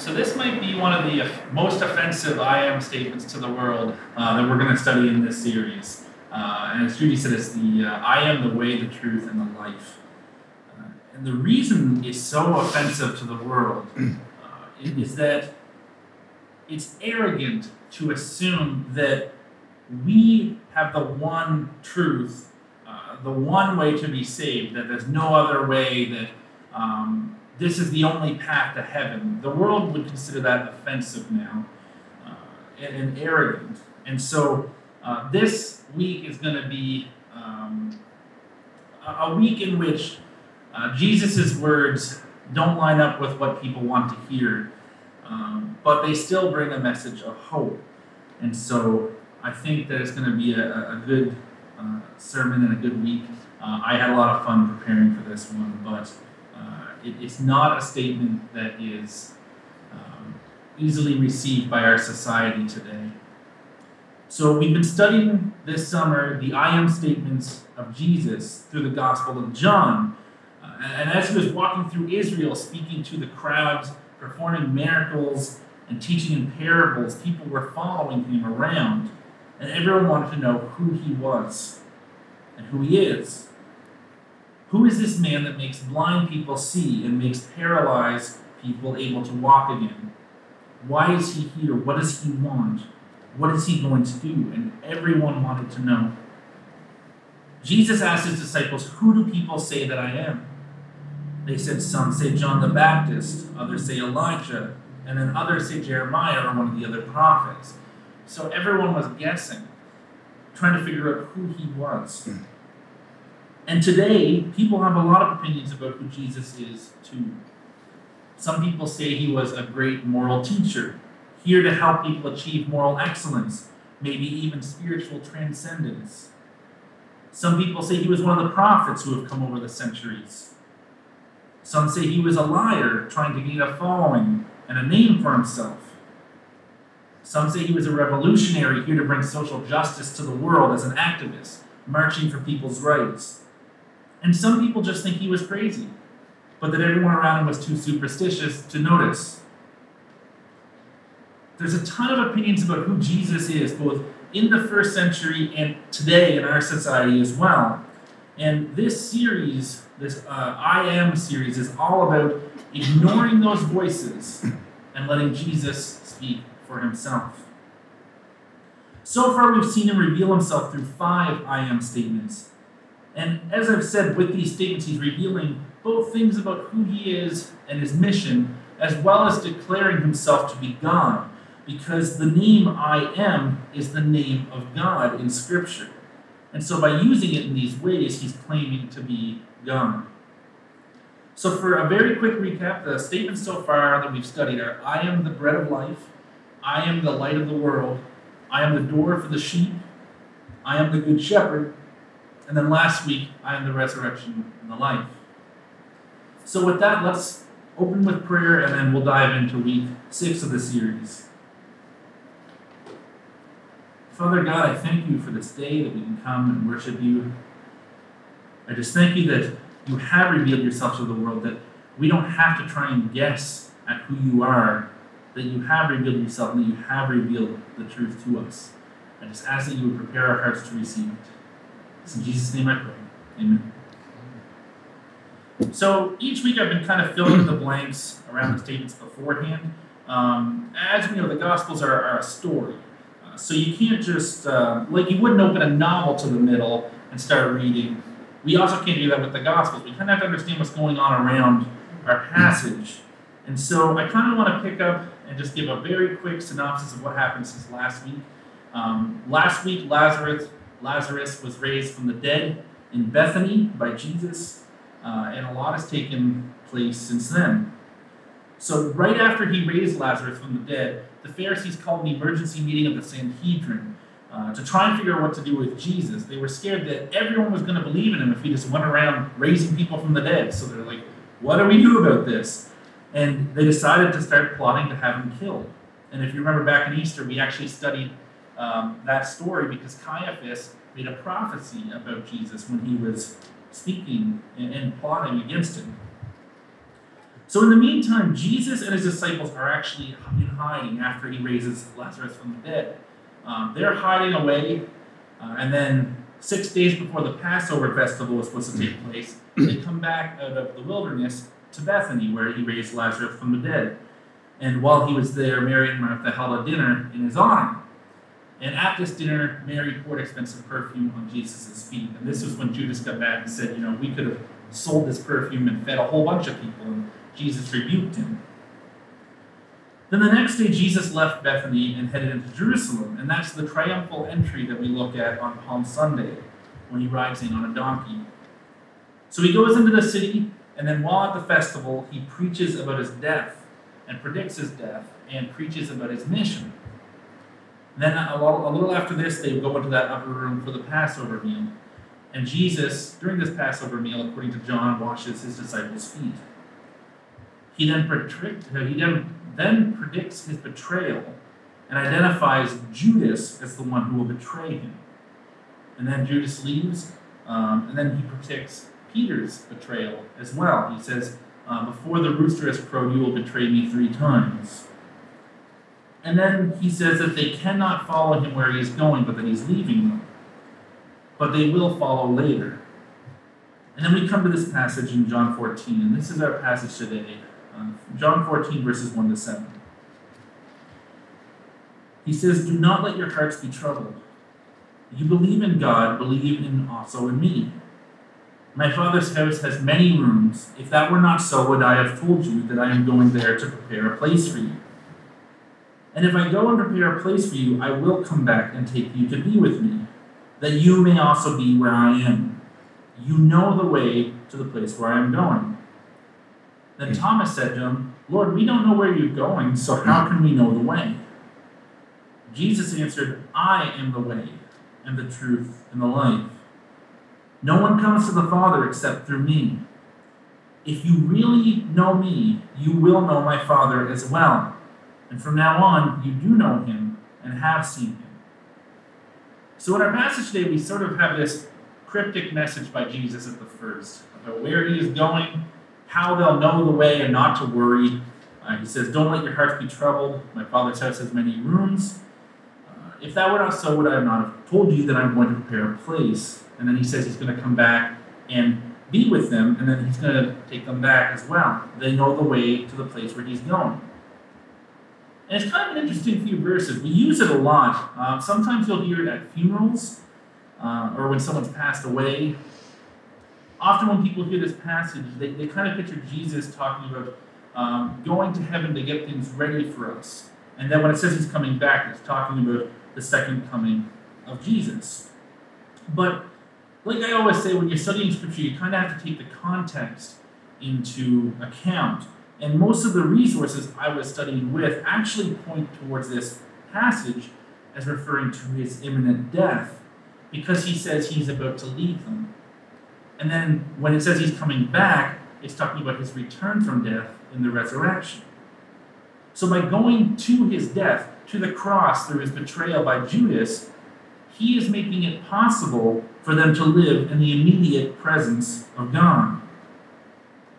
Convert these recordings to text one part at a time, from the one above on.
So this might be one of the most offensive I am statements to the world uh, that we're going to study in this series. Uh, and as Judy said, it's the uh, I am the way, the truth, and the life. Uh, and the reason it's so offensive to the world uh, is that it's arrogant to assume that we have the one truth, uh, the one way to be saved, that there's no other way that um, this is the only path to heaven. The world would consider that offensive now uh, and, and, arrogant. And so uh, this week is going to be um, a week in which uh, Jesus' words don't line up with what people want to hear, um, but they still bring a message of hope. And so I think that it's going to be a, a good uh, sermon and a good week. Uh, I had a lot of fun preparing for this one, but uh, it, it's not a statement that is um, easily received by our society today. So we've been studying this summer the I am statements of Jesus through the Gospel of John. Uh, and as he was walking through Israel, speaking to the crowds, performing miracles, and teaching in parables, people were following him around. And everyone wanted to know who he was and who he is. Who is this man that makes blind people see and makes paralyzed people able to walk again? Why is he here? What does he want? What is he going to do? And everyone wanted to know. Jesus asked his disciples, Who do people say that I am? They said, Some say John the Baptist, others say Elijah, and then others say Jeremiah or one of the other prophets. So everyone was guessing, trying to figure out who he was. Hmm. And today, people have a lot of opinions about who Jesus is, too. Some people say he was a great moral teacher, here to help people achieve moral excellence, maybe even spiritual transcendence. Some people say he was one of the prophets who have come over the centuries. Some say he was a liar trying to gain a following and a name for himself. Some say he was a revolutionary here to bring social justice to the world as an activist, marching for people's rights. And some people just think he was crazy, but that everyone around him was too superstitious to notice. There's a ton of opinions about who Jesus is, both in the first century and today in our society as well. And this series, this uh, I Am series, is all about ignoring those voices and letting Jesus speak for himself. So far, we've seen him reveal himself through five I Am statements. And as I've said, with these statements, he's revealing both things about who he is and his mission, as well as declaring himself to be God because the name I am is the name of God in Scripture. And so by using it in these ways, he's claiming to be God. So, for a very quick recap, the statements so far that we've studied are I am the bread of life, I am the light of the world, I am the door for the sheep, I am the good shepherd, and then last week, I am the resurrection and the life. So, with that, let's open with prayer and then we'll dive into week six of the series. Father God, I thank you for this day that we can come and worship you. I just thank you that you have revealed yourself to the world, that we don't have to try and guess at who you are, that you have revealed yourself and that you have revealed the truth to us. I just ask that you would prepare our hearts to receive it. It's in Jesus' name I pray. Amen. So each week I've been kind of filling the blanks around the statements beforehand. Um, as we know, the Gospels are, are a story. So you can't just, uh, like, you wouldn't open a novel to the middle and start reading. We also can't do that with the Gospels. We kind of have to understand what's going on around our passage. And so I kind of want to pick up and just give a very quick synopsis of what happened since last week. Um, last week, Lazarus, Lazarus was raised from the dead in Bethany by Jesus, uh, and a lot has taken place since then. So, right after he raised Lazarus from the dead, the Pharisees called an emergency meeting of the Sanhedrin uh, to try and figure out what to do with Jesus. They were scared that everyone was going to believe in him if he just went around raising people from the dead. So they're like, what do we do about this? And they decided to start plotting to have him killed. And if you remember back in Easter, we actually studied um, that story because Caiaphas made a prophecy about Jesus when he was speaking and, and plotting against him. So, in the meantime, Jesus and his disciples are actually in hiding after he raises Lazarus from the dead. Um, they're hiding away, uh, and then six days before the Passover festival was supposed to take place, they come back out of the wilderness to Bethany, where he raised Lazarus from the dead. And while he was there, Mary and Martha held a dinner in his honor. And at this dinner, Mary poured expensive perfume on Jesus' feet. And this was when Judas got back and said, You know, we could have sold this perfume and fed a whole bunch of people. And Jesus rebuked him. Then the next day, Jesus left Bethany and headed into Jerusalem. And that's the triumphal entry that we look at on Palm Sunday when he rides in on a donkey. So he goes into the city, and then while at the festival, he preaches about his death and predicts his death and preaches about his mission. And then a little, a little after this, they go into that upper room for the Passover meal. And Jesus, during this Passover meal, according to John, washes his disciples' feet. He then, he then, then predicts his betrayal and identifies Judas as the one who will betray him. And then Judas leaves, um, and then he predicts Peter's betrayal as well. He says, uh, Before the rooster has crowed, you will betray me three times. And then he says that they cannot follow him where he is going, but that he's leaving them. But they will follow later. And then we come to this passage in John 14, and this is our passage today. Um, John 14, verses 1 to 7. He says, Do not let your hearts be troubled. You believe in God, believe in also in me. My Father's house has many rooms. If that were not so, would I have told you that I am going there to prepare a place for you? And if I go and prepare a place for you, I will come back and take you to be with me, that you may also be where I am. You know the way to the place where I am going. Then hmm. Thomas said to him, Lord, we don't know where you're going, so how can we know the way? Jesus answered, I am the way, and the truth, and the life. No one comes to the Father except through me. If you really know me, you will know my Father as well. And from now on, you do know him and have seen him. So, in our passage today, we sort of have this cryptic message by Jesus at the first about where he is going how they'll know the way and not to worry. Uh, he says, Don't let your hearts be troubled. My Father's house has many rooms. Uh, if that were not so, would I have not have told you that I'm going to prepare a place? And then he says he's going to come back and be with them, and then he's going to take them back as well. They know the way to the place where he's going. And it's kind of an interesting few verses. We use it a lot. Uh, sometimes you'll hear it at funerals uh, or when someone's passed away often when people hear this passage, they, they kind of picture Jesus talking about um, going to heaven to get things ready for us. And then when it says he's coming back, it's talking about the second coming of Jesus. But like I always say, when you're studying scripture, you kind of have to take the context into account. And most of the resources I was studying with actually point towards this passage as referring to his imminent death because he says he's about to leave them. And then when it says he's coming back, it's talking about his return from death in the resurrection. So by going to his death, to the cross through his betrayal by Judas, he is making it possible for them to live in the immediate presence of God.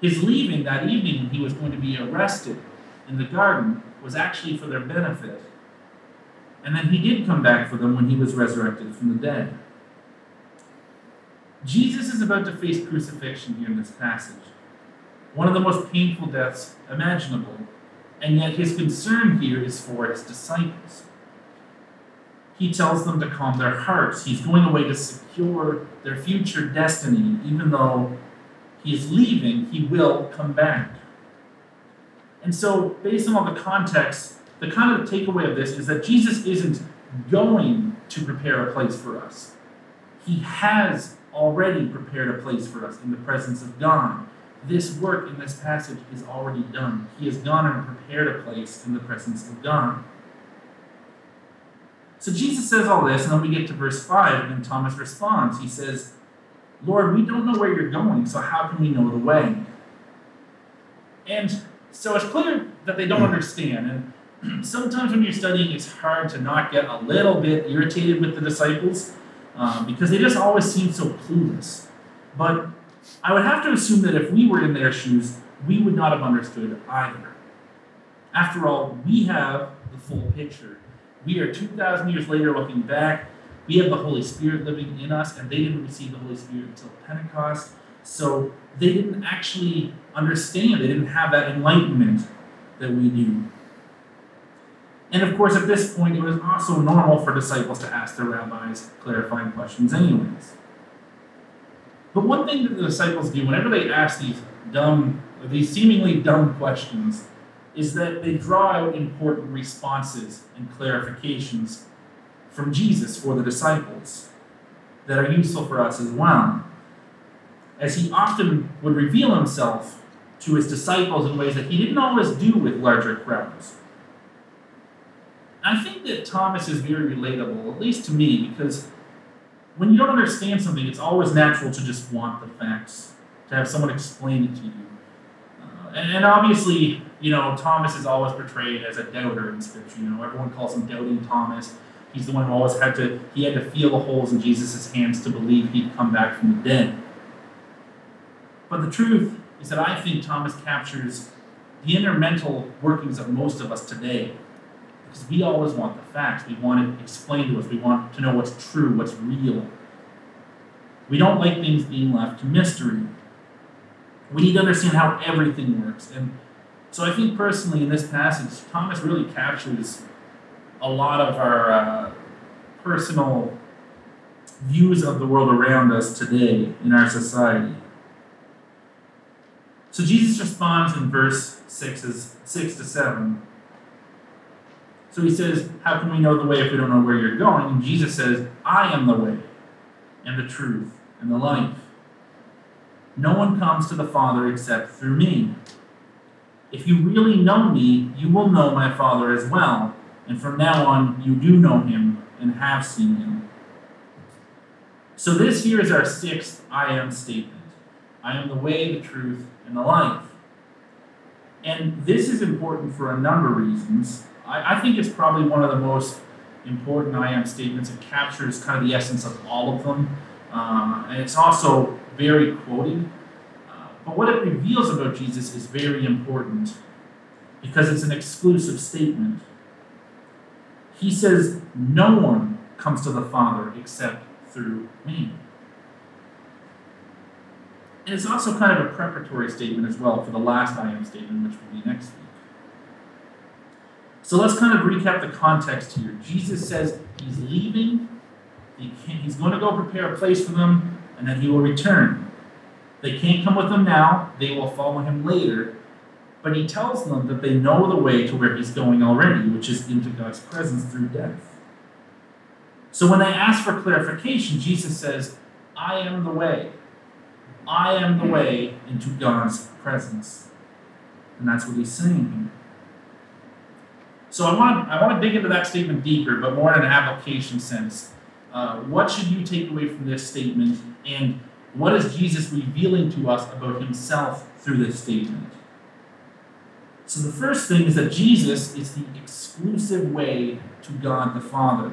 His leaving that evening when he was going to be arrested in the garden was actually for their benefit. And then he did come back for them when he was resurrected from the dead. Jesus is about to face crucifixion here in this passage, one of the most painful deaths imaginable, and yet his concern here is for his disciples. He tells them to calm their hearts. He's going away to secure their future destiny, even though he is leaving, he will come back. And so, based on all the context, the kind of takeaway of this is that Jesus isn't going to prepare a place for us. He has already prepared a place for us in the presence of God. This work in this passage is already done. He has gone and prepared a place in the presence of God. So Jesus says all this, and then we get to verse 5, and Thomas responds. He says, Lord, we don't know where you're going, so how can we know the way? And so it's clear that they don't understand. And sometimes when you're studying, it's hard to not get a little bit irritated with the disciples um, because they just always seem so clueless. But I would have to assume that if we were in their shoes, we would not have understood either. After all, we have the full picture. We are 2,000 years later looking back. We have the Holy Spirit living in us, and they didn't receive the Holy Spirit until Pentecost. So they didn't actually understand, they didn't have that enlightenment that we do. And of course, at this point, it was also normal for disciples to ask their rabbis clarifying questions, anyways. But one thing that the disciples do whenever they ask these dumb, these seemingly dumb questions, is that they draw out important responses and clarifications from Jesus for the disciples that are useful for us as well. As he often would reveal himself to his disciples in ways that he didn't always do with larger crowds. I think that Thomas is very relatable, at least to me, because when you don't understand something, it's always natural to just want the facts, to have someone explain it to you. Uh, and, and, obviously, you know, Thomas is always portrayed as a doubter in Scripture. You know, everyone calls him Doubting Thomas. He's the one who always had to, he had to feel the holes in Jesus' hands to believe he'd come back from the dead. But the truth is that I think Thomas captures the inner mental workings of most of us today. Because we always want the facts. We want it explained to us. We want to know what's true, what's real. We don't like things being left to mystery. We need to understand how everything works. And so I think personally in this passage, Thomas really captures a lot of our uh, personal views of the world around us today in our society. So Jesus responds in verse 6, is, 6 to 7. So he says, How can we know the way if we don't know where you're going? And Jesus says, I am the way and the truth and the life. No one comes to the Father except through me. If you really know me, you will know my Father as well. And from now on, you do know him and have seen him. So this here is our sixth I am statement. I am the way, the truth, and the life. And this is important for a number of reasons. I, I think it's probably one of the most important I am statements. It captures kind of the essence of all of them. Uh, and it's also very quoted. Uh, but what it reveals about Jesus is very important because it's an exclusive statement. He says, No one comes to the Father except through me. And it's also kind of a preparatory statement as well for the last I am statement, which will be next week. So let's kind of recap the context here. Jesus says he's leaving, he's going to go prepare a place for them, and then he will return. They can't come with him now, they will follow him later. But he tells them that they know the way to where he's going already, which is into God's presence through death. So when they ask for clarification, Jesus says, I am the way. I am the way into God's presence. And that's what he's saying here. So I want, I want to dig into that statement deeper, but more in an application sense. Uh, what should you take away from this statement, and what is Jesus revealing to us about himself through this statement? So the first thing is that Jesus is the exclusive way to God the Father.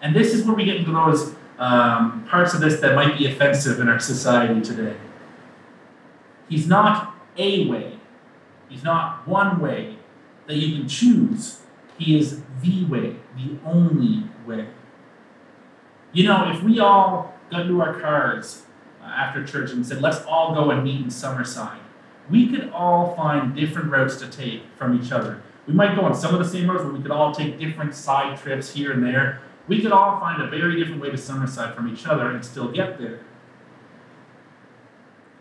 And this is where we get into those um, parts of this that might be offensive in our society today. He's not a way, he's not one way that you can choose. He is the way, the only way. You know, if we all got into our cars uh, after church and said, let's all go and meet in Summerside, we could all find different routes to take from each other. We might go on some of the same roads, but we could all take different side trips here and there. We could all find a very different way to Summerside from each other and still get there.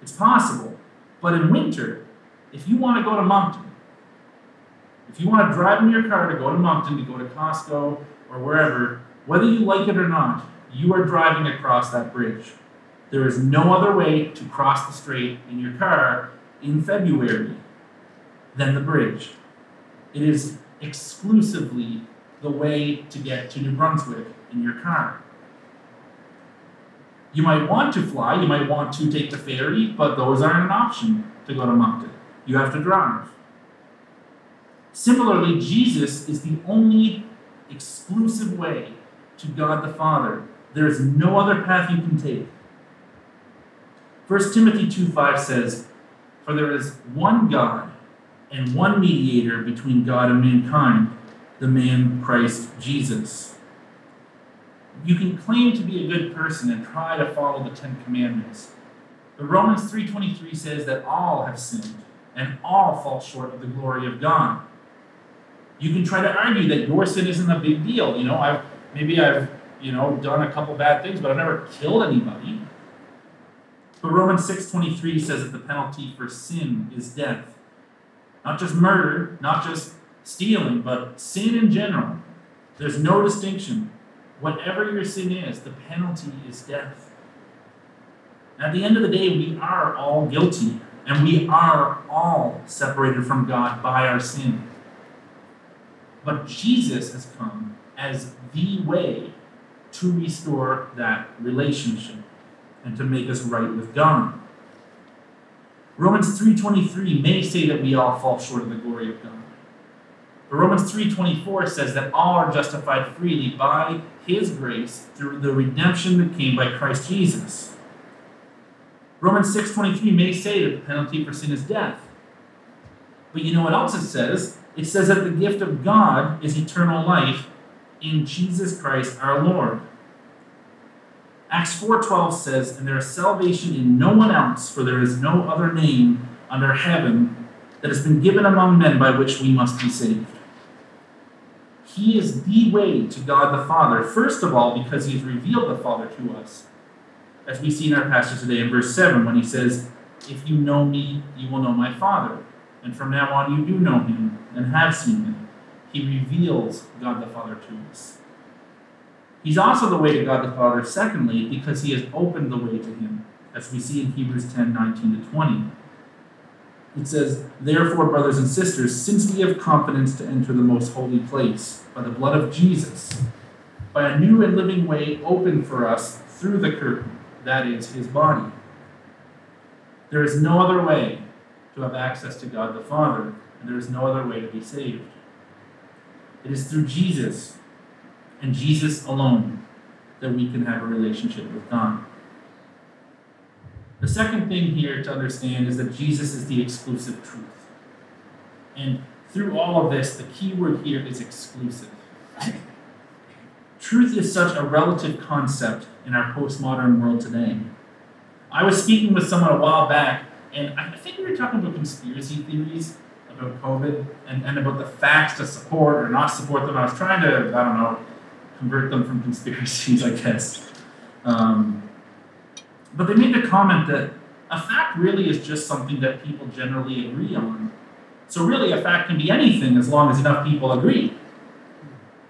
It's possible. But in winter, if you want to go to Moncton, if you want to drive in your car to go to Moncton, to go to Costco or wherever, whether you like it or not, you are driving across that bridge. There is no other way to cross the strait in your car in February than the bridge. It is exclusively the way to get to New Brunswick in your car. You might want to fly, you might want to take the ferry, but those aren't an option to go to Moncton. You have to drive. Similarly, Jesus is the only exclusive way to God the Father. There is no other path you can take. 1 Timothy 2 5 says, For there is one God and one mediator between God and mankind, the man Christ Jesus. You can claim to be a good person and try to follow the Ten Commandments. But Romans 3.23 says that all have sinned and all fall short of the glory of God. You can try to argue that your sin isn't a big deal. You know, I've maybe I've you know done a couple bad things, but I've never killed anybody. But Romans 6:23 says that the penalty for sin is death. Not just murder, not just stealing, but sin in general. There's no distinction. Whatever your sin is, the penalty is death. At the end of the day, we are all guilty, and we are all separated from God by our sin. But Jesus has come as the way to restore that relationship and to make us right with God. Romans 3:23 may say that we all fall short of the glory of God. But Romans 3:24 says that all are justified freely by his grace through the redemption that came by Christ Jesus. Romans 6:23 may say that the penalty for sin is death. But you know what else it says? It says that the gift of God is eternal life in Jesus Christ our Lord. Acts 4:12 says, "And there is salvation in no one else, for there is no other name under heaven that has been given among men by which we must be saved." He is the way to God the Father, first of all, because he has revealed the Father to us. As we see in our passage today in verse 7, when he says, If you know me, you will know my Father. And from now on, you do know him and have seen him. He reveals God the Father to us. He's also the way to God the Father, secondly, because he has opened the way to him, as we see in Hebrews 10 19 to 20. It says, Therefore, brothers and sisters, since we have confidence to enter the most holy place by the blood of Jesus, by a new and living way opened for us through the curtain, that is, his body. There is no other way to have access to God the Father, and there is no other way to be saved. It is through Jesus and Jesus alone that we can have a relationship with God. The second thing here to understand is that Jesus is the exclusive truth. And through all of this, the key word here is exclusive. Truth is such a relative concept in our postmodern world today. I was speaking with someone a while back, and I think we were talking about conspiracy theories about COVID and, and about the facts to support or not support them. I was trying to, I don't know, convert them from conspiracies, I guess. Um, but they made the comment that a fact really is just something that people generally agree on. So, really, a fact can be anything as long as enough people agree.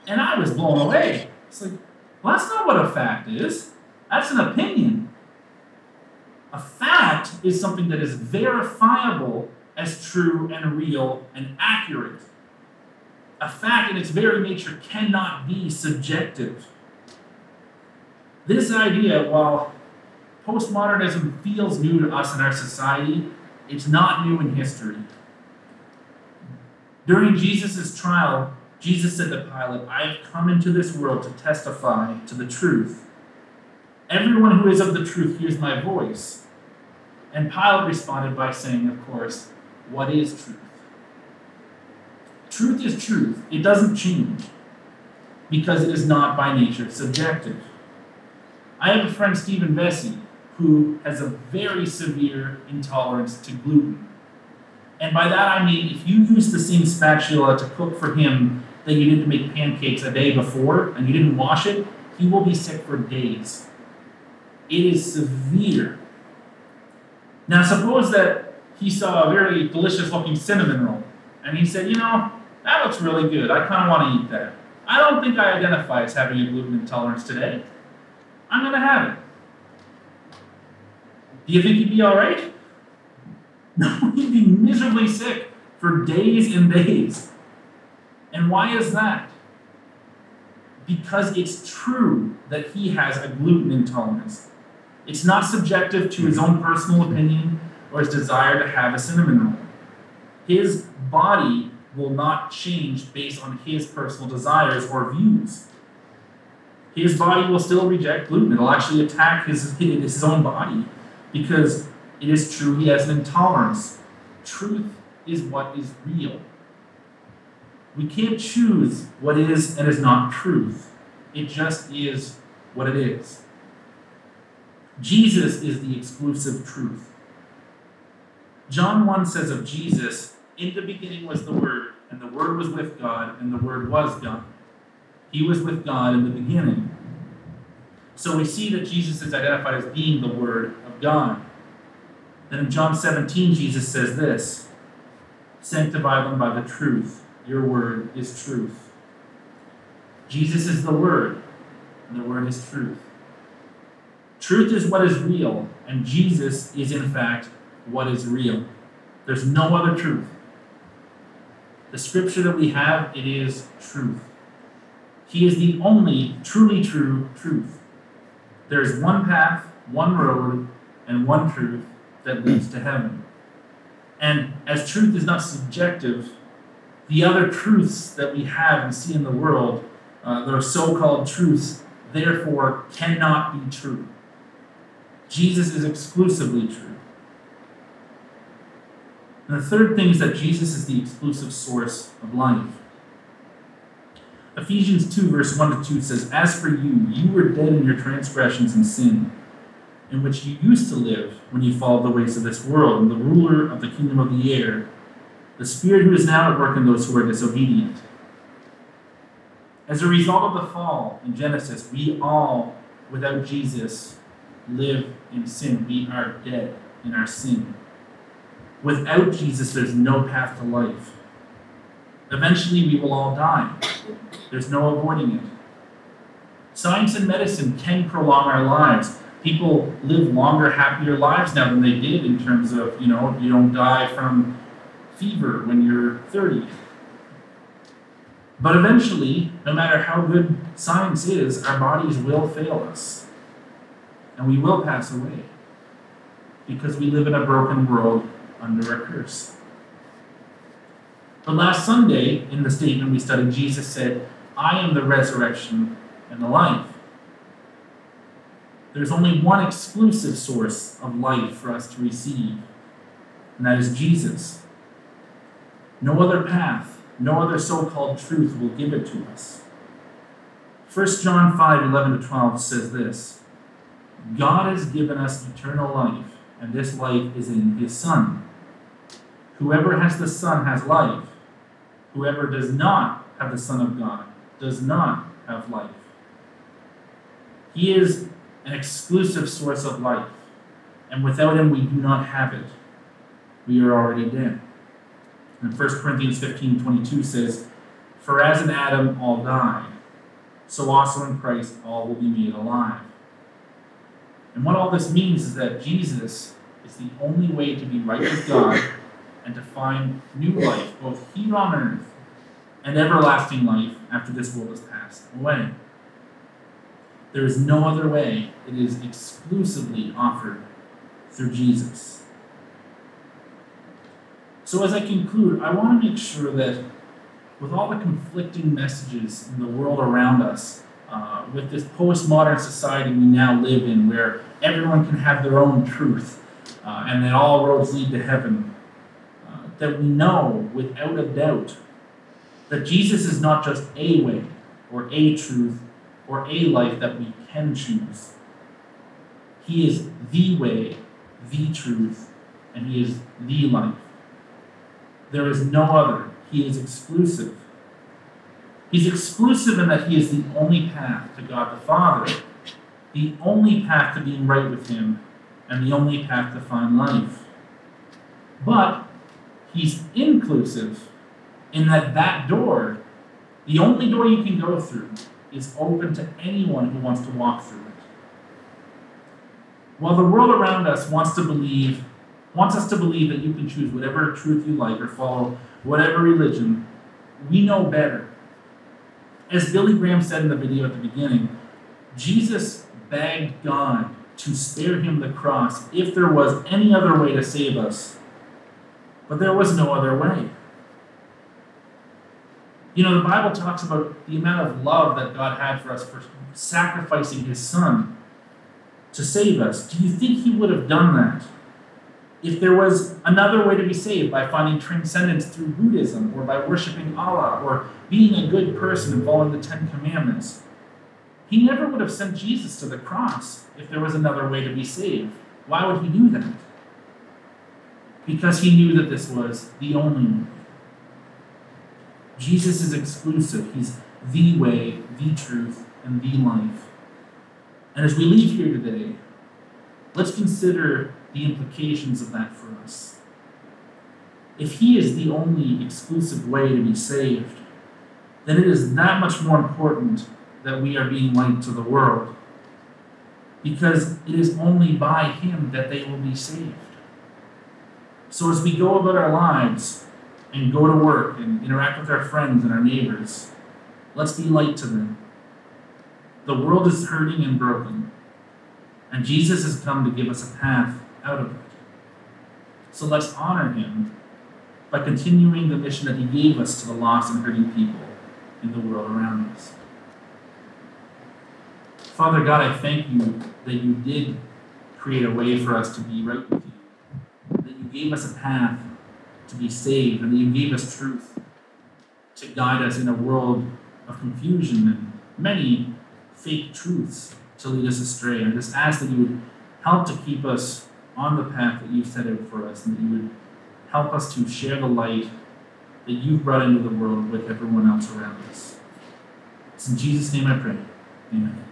And I was blown away. It's like, well, that's not what a fact is. That's an opinion. A fact is something that is verifiable as true and real and accurate. A fact in its very nature cannot be subjective. This idea, while postmodernism feels new to us in our society, it's not new in history. During Jesus' trial, Jesus said to Pilate, I have come into this world to testify to the truth. Everyone who is of the truth hears my voice. And Pilate responded by saying, of course, What is truth? Truth is truth, it doesn't change because it is not by nature subjective. I have a friend, Stephen Vesey, who has a very severe intolerance to gluten. And by that I mean if you use the same spatula to cook for him that you did to make pancakes a day before and you didn't wash it, he will be sick for days. It is severe. Now, suppose that he saw a very delicious looking cinnamon roll and he said, You know, that looks really good. I kind of want to eat that. I don't think I identify as having a gluten intolerance today. I'm going to have it. Do you think he'd be all right? No, he'd be miserably sick for days and days. And why is that? Because it's true that he has a gluten intolerance. It's not subjective to his own personal opinion or his desire to have a cinnamon roll. His body will not change based on his personal desires or views. His body will still reject gluten. It'll actually attack his, his own body because it is true he has an intolerance. truth is what is real. We can't choose what is and is not truth. It just is what it is. Jesus is the exclusive truth. John 1 says of Jesus, In the beginning was the Word, and the Word was with God, and the Word was God. He was with God in the beginning. So we see that Jesus is identified as being the Word of God. Then in John 17, Jesus says this Sanctify them by the truth. Your word is truth. Jesus is the Word, and the Word is truth. Truth is what is real, and Jesus is, in fact, what is real. There's no other truth. The scripture that we have, it is truth. He is the only truly true truth. There is one path, one road, and one truth that leads to heaven. And as truth is not subjective, the other truths that we have and see in the world, uh, are so called truths, therefore cannot be true. Jesus is exclusively true. And the third thing is that Jesus is the exclusive source of life. Ephesians 2, verse 1 to 2 says, As for you, you were dead in your transgressions and sin, in which you used to live when you followed the ways of this world and the ruler of the kingdom of the air, the spirit who is now at work in those who are disobedient. As a result of the fall in Genesis, we all, without Jesus, live in sin. We are dead in our sin. Without Jesus, there's no path to life. Eventually, we will all die. There's no avoiding it. Science and medicine can prolong our lives. People live longer, happier lives now than they did in terms of, you know, you don't die from fever when you're 30. But eventually, no matter how good science is, our bodies will fail us. And we will pass away. Because we live in a broken world under a curse. But last Sunday, in the statement we studied, Jesus said, I am the resurrection and the life. There's only one exclusive source of life for us to receive, and that is Jesus. No other path, no other so called truth will give it to us. 1 John 5 11 to 12 says this God has given us eternal life, and this life is in his Son. Whoever has the Son has life. Whoever does not have the Son of God does not have life. He is an exclusive source of life, and without him we do not have it. We are already dead. And 1 Corinthians 15 22 says, For as in Adam all died, so also in Christ all will be made alive. And what all this means is that Jesus is the only way to be right with God and to find new life, both here on earth and everlasting life after this world has passed away. There is no other way. It is exclusively offered through Jesus. So, as I conclude, I want to make sure that with all the conflicting messages in the world around us, uh, with this postmodern society we now live in, where everyone can have their own truth uh, and that all roads lead to heaven, that we know without a doubt that Jesus is not just a way or a truth or a life that we can choose. He is the way, the truth, and He is the life. There is no other. He is exclusive. He's exclusive in that He is the only path to God the Father, the only path to being right with Him, and the only path to find life. But He's inclusive in that that door, the only door you can go through, is open to anyone who wants to walk through it. While the world around us wants to believe, wants us to believe that you can choose whatever truth you like or follow whatever religion, we know better. As Billy Graham said in the video at the beginning, Jesus begged God to spare him the cross if there was any other way to save us. But there was no other way. You know, the Bible talks about the amount of love that God had for us for sacrificing his son to save us. Do you think he would have done that If there was another way to be saved by finding transcendence through Buddhism or by worshiping Allah or being a good person and following the Ten Commandments, he never would have sent Jesus to the cross if there was another way to be saved. Why would he do that? Because he knew that this was the only way. Jesus is exclusive. He's the way, the truth, and the life. And as we leave here today, let's consider the implications of that for us. If He is the only exclusive way to be saved, then it is that much more important that we are being light to the world. Because it is only by Him that they will be saved. So as we go about our lives and go to work and interact with our friends and our neighbors, let's be light to them. The world is hurting and broken, and Jesus has come to give us a path out of it. So let's honor him by continuing the mission that he gave us to the lost and hurting people in the world around us. Father God, I thank you that you did create a way for us to be right with you, gave us a path to be saved, and that you gave us truth to guide us in a world of confusion and many fake truths to lead us astray. I just ask that you would help to keep us on the path that you've set out for us, and that you would help us to share the light that you've brought into the world with everyone else around us. It's in Jesus' name I pray. Amen.